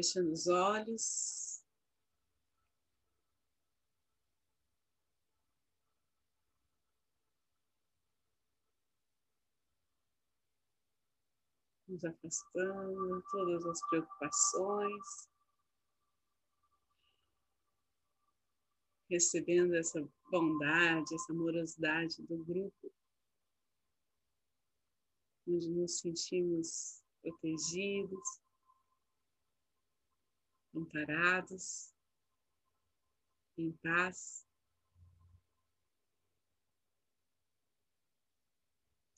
Fechando os olhos. Nos afastando todas as preocupações. Recebendo essa bondade, essa amorosidade do grupo, onde nos sentimos protegidos, amparados, em paz.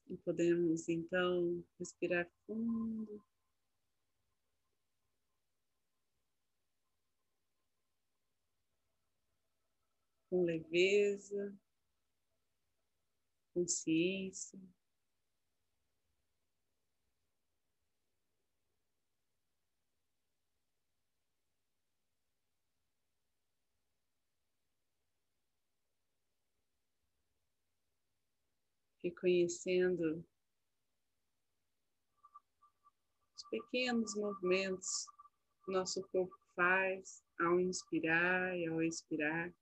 E podemos então respirar fundo. Com leveza, consciência. Reconhecendo os pequenos movimentos que nosso corpo faz ao inspirar e ao expirar.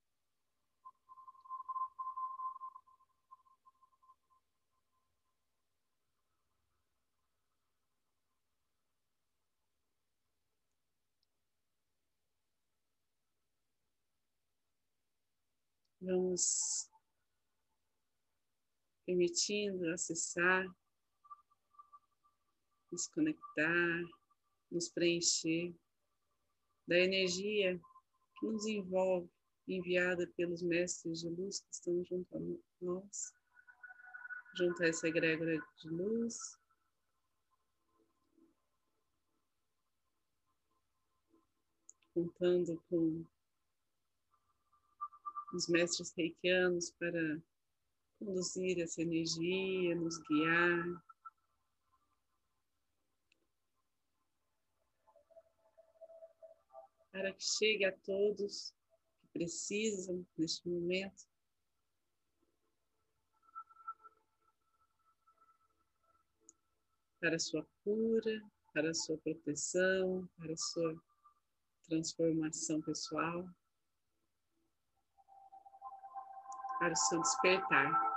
Vamos permitindo acessar, nos conectar, nos preencher da energia que nos envolve, enviada pelos mestres de luz que estão junto a nós, junto a essa egrégora de luz. Contando com os mestres reikianos para conduzir essa energia, nos guiar. Para que chegue a todos que precisam neste momento. Para a sua cura, para a sua proteção, para a sua transformação pessoal, para o seu despertar.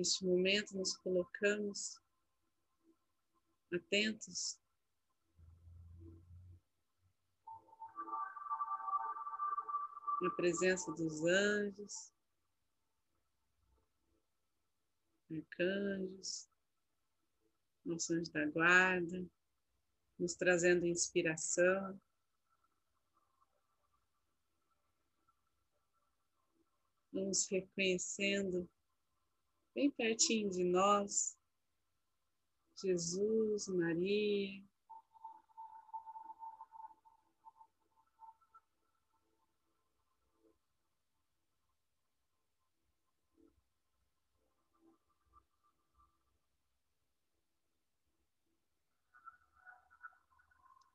Neste momento, nos colocamos atentos na presença dos anjos, arcanjos, anjos da guarda, nos trazendo inspiração. Vamos reconhecendo bem pertinho de nós, Jesus, Maria.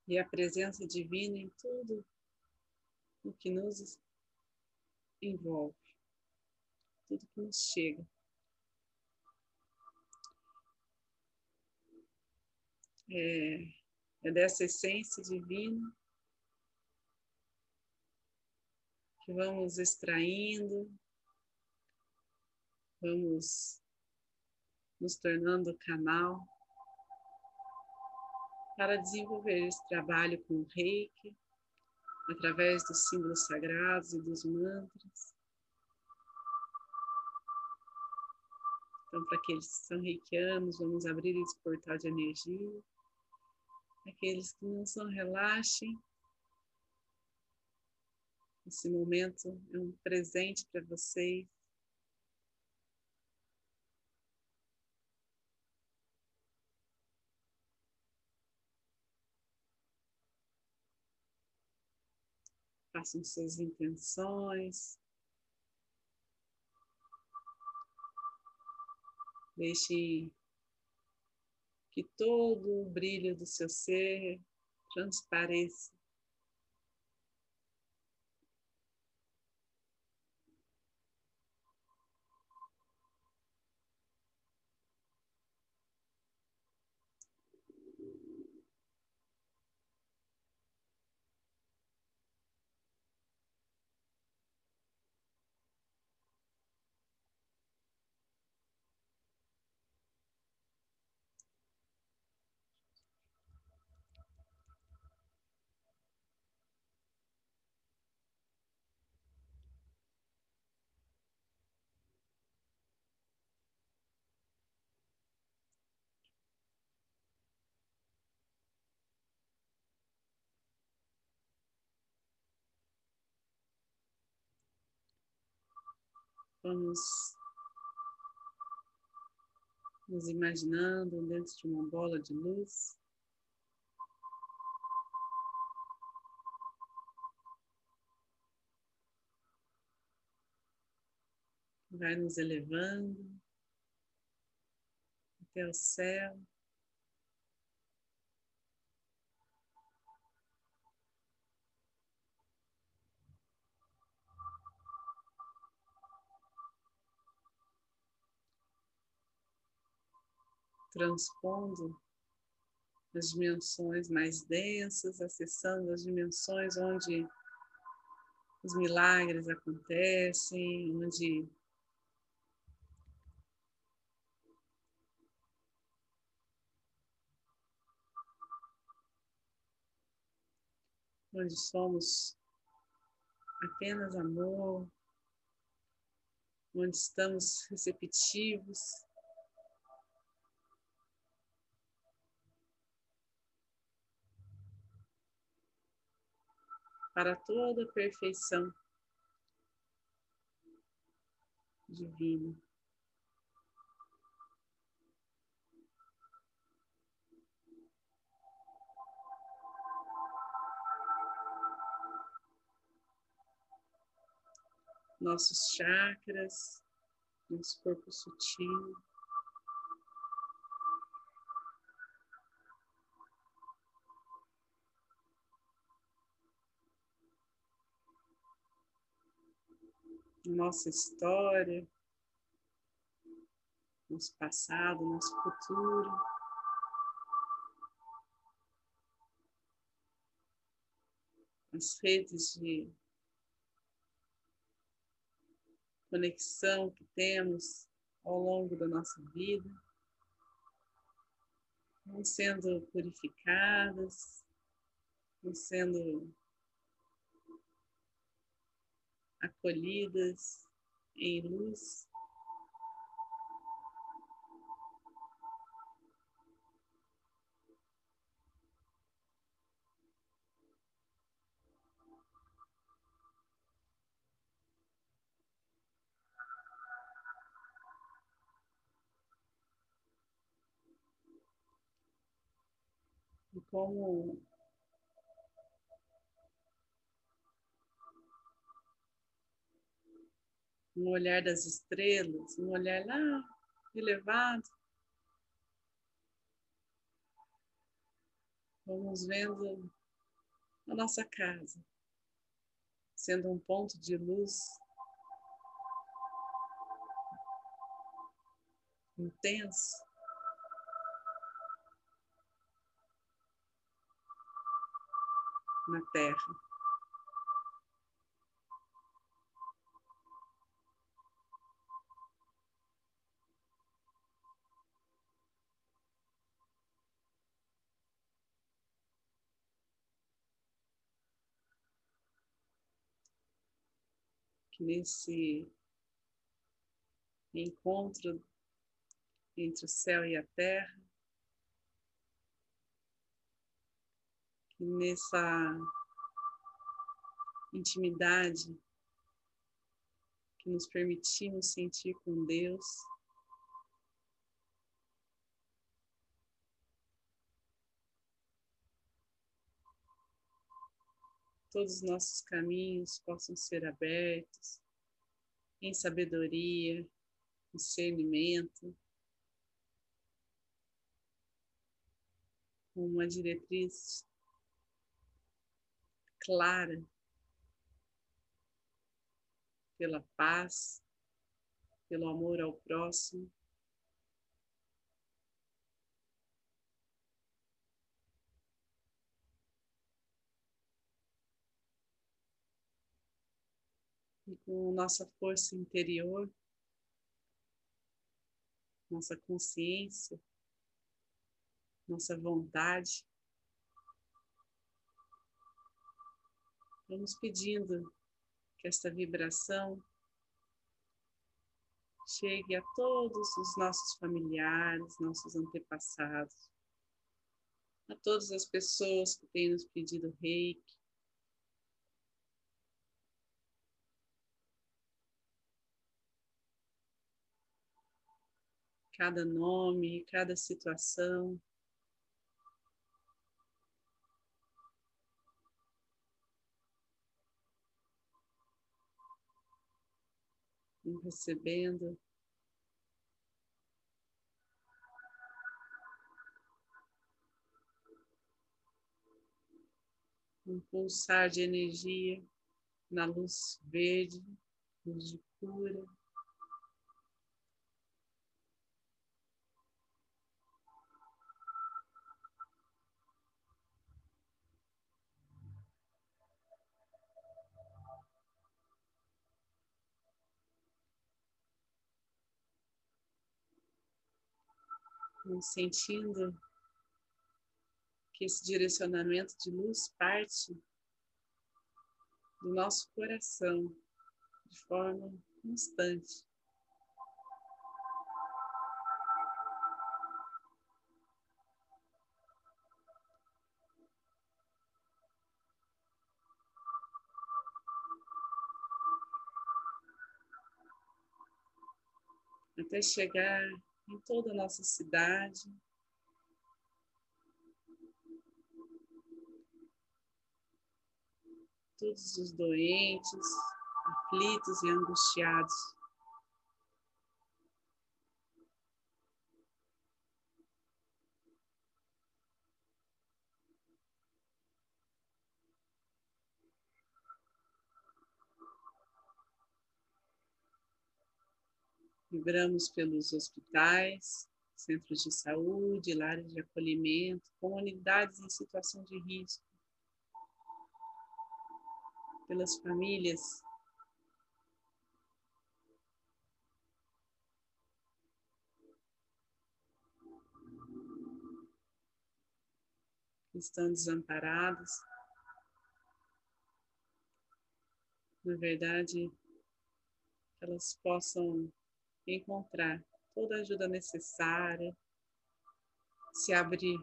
E a presença divina em tudo o que nos envolve, tudo que nos chega. É, é dessa essência divina que vamos extraindo, vamos nos tornando canal para desenvolver esse trabalho com o reiki, através dos símbolos sagrados e dos mantras. Então, para aqueles que são reikianos, vamos abrir esse portal de energia. Aqueles que não são, relaxem. Esse momento é um presente para vocês. Façam suas intenções. Deixe que todo o brilho do seu ser transpareça Vamos nos imaginando dentro de uma bola de luz. Vai nos elevando até o céu. Transpondo as dimensões mais densas, acessando as dimensões onde os milagres acontecem, onde onde somos apenas amor, onde estamos receptivos para toda a perfeição divina. Nossos chakras, nosso corpo sutil. Nossa história, nosso passado, nosso futuro. As redes de conexão que temos ao longo da nossa vida vão sendo purificadas, vão sendo acolhidas em luz. E como um olhar das estrelas, um olhar lá elevado. Vamos vendo a nossa casa, sendo um ponto de luz intenso. Na terra. Que nesse encontro entre o céu e a terra, que nessa intimidade que nos permitimos sentir com Deus, todos os nossos caminhos possam ser abertos em sabedoria, discernimento, com uma diretriz clara pela paz, pelo amor ao próximo. E com nossa força interior, nossa consciência, nossa vontade. Vamos pedindo que esta vibração chegue a todos os nossos familiares, nossos antepassados, a todas as pessoas que têm nos pedido reiki, cada nome, cada situação. E recebendo um pulsar de energia na luz verde, luz de cura. Sentindo que esse direcionamento de luz parte do nosso coração de forma constante. Até chegar em toda a nossa cidade, todos os doentes, aflitos e angustiados. Vibramos pelos hospitais, centros de saúde, lares de acolhimento, comunidades em situação de risco, pelas famílias. Que estão desamparados. Na verdade, elas possam encontrar toda a ajuda necessária, se abrir.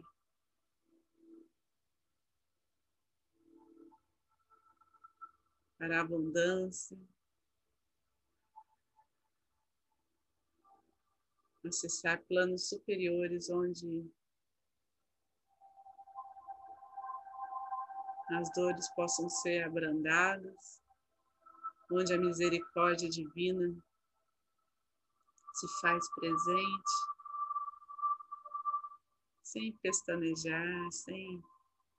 Para a abundância, acessar planos superiores onde as dores possam ser abrandadas, onde a misericórdia divina se faz presente, sem pestanejar, sem,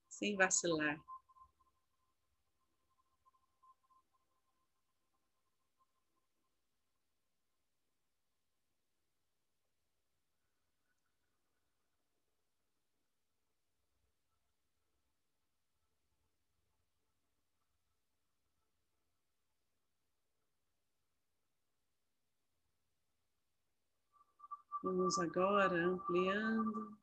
sem vacilar. Vamos agora ampliando,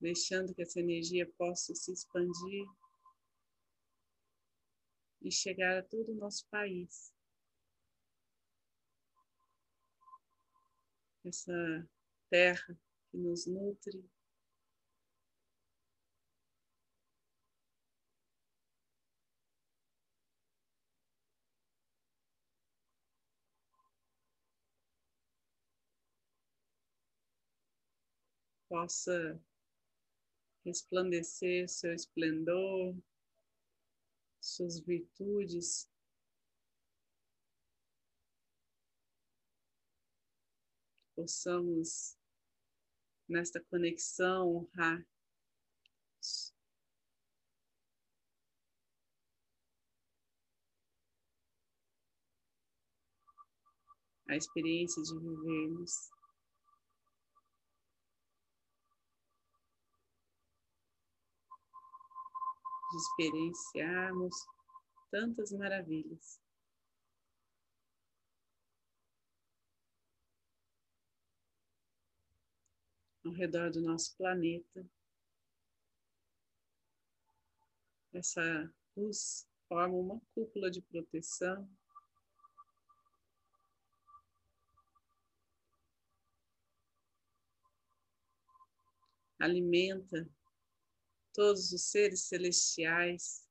deixando que essa energia possa se expandir e chegar a todo o nosso país. Essa terra que nos nutre, possa resplandecer seu esplendor, suas virtudes. Possamos, nesta conexão, honrar a experiência de vivermos de experienciarmos tantas maravilhas. Ao redor do nosso planeta, essa luz forma uma cúpula de proteção. Alimenta todos os seres celestiais.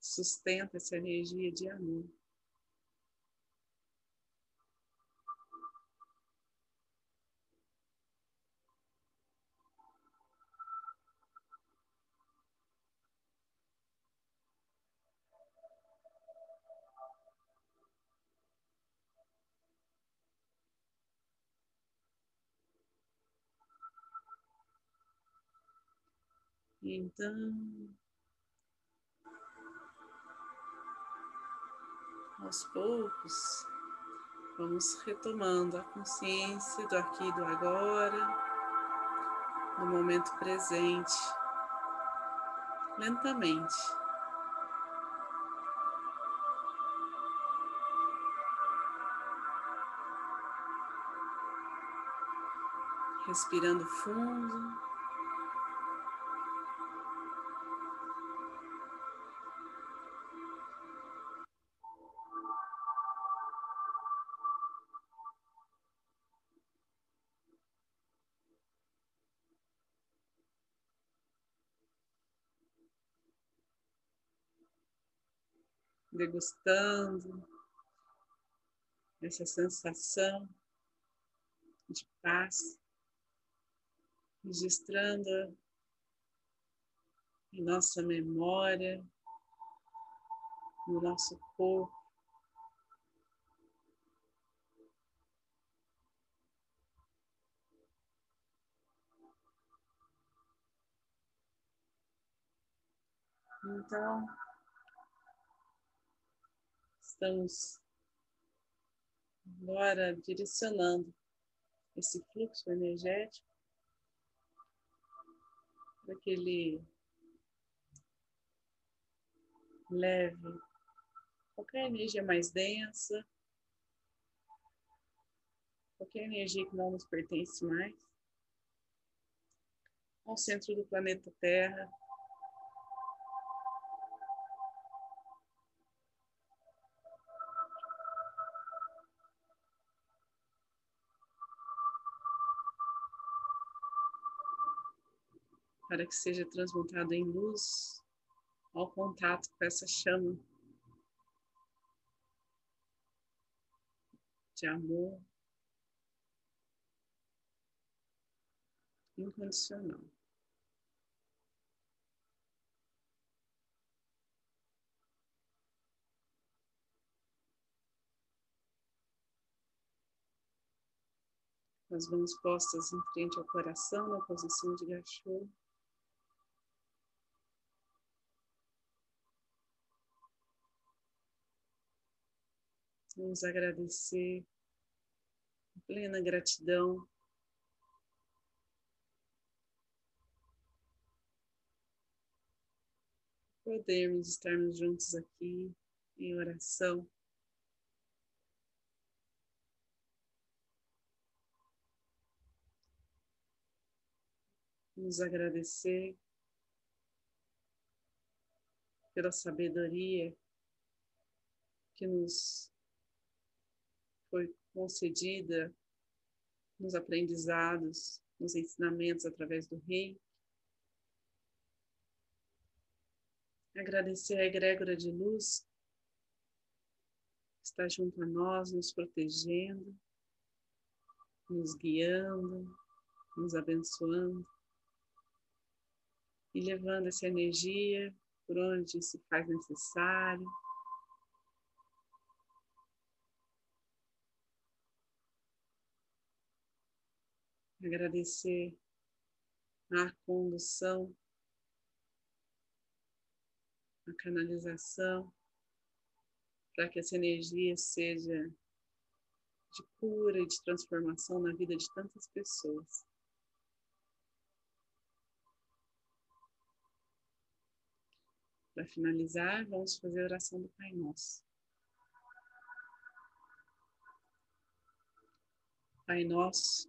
sustenta essa energia de amor. Então, aos poucos, vamos retomando a consciência do aqui e do agora, do momento presente, lentamente. Respirando fundo. Degustando essa sensação de paz, registrando em nossa memória, no nosso corpo. Então, estamos agora direcionando esse fluxo energético para que ele leve qualquer energia mais densa, qualquer energia que não nos pertence mais, ao centro do planeta Terra, para que seja transmutado em luz ao contato com essa chama de amor incondicional. As mãos postas em frente ao coração, na posição de gachô. Vamos agradecer, plena gratidão. Podermos estarmos juntos aqui em oração. Nos agradecer pela sabedoria que nos foi concedida nos aprendizados, nos ensinamentos através do Rei. Agradecer a egrégora de luz que está junto a nós, nos protegendo, nos guiando, nos abençoando e levando essa energia por onde se faz necessário. Agradecer a condução, a canalização, para que essa energia seja de cura e de transformação na vida de tantas pessoas. Para finalizar, vamos fazer a oração do Pai Nosso. Pai Nosso,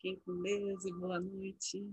Fiquem com Deus e boa noite.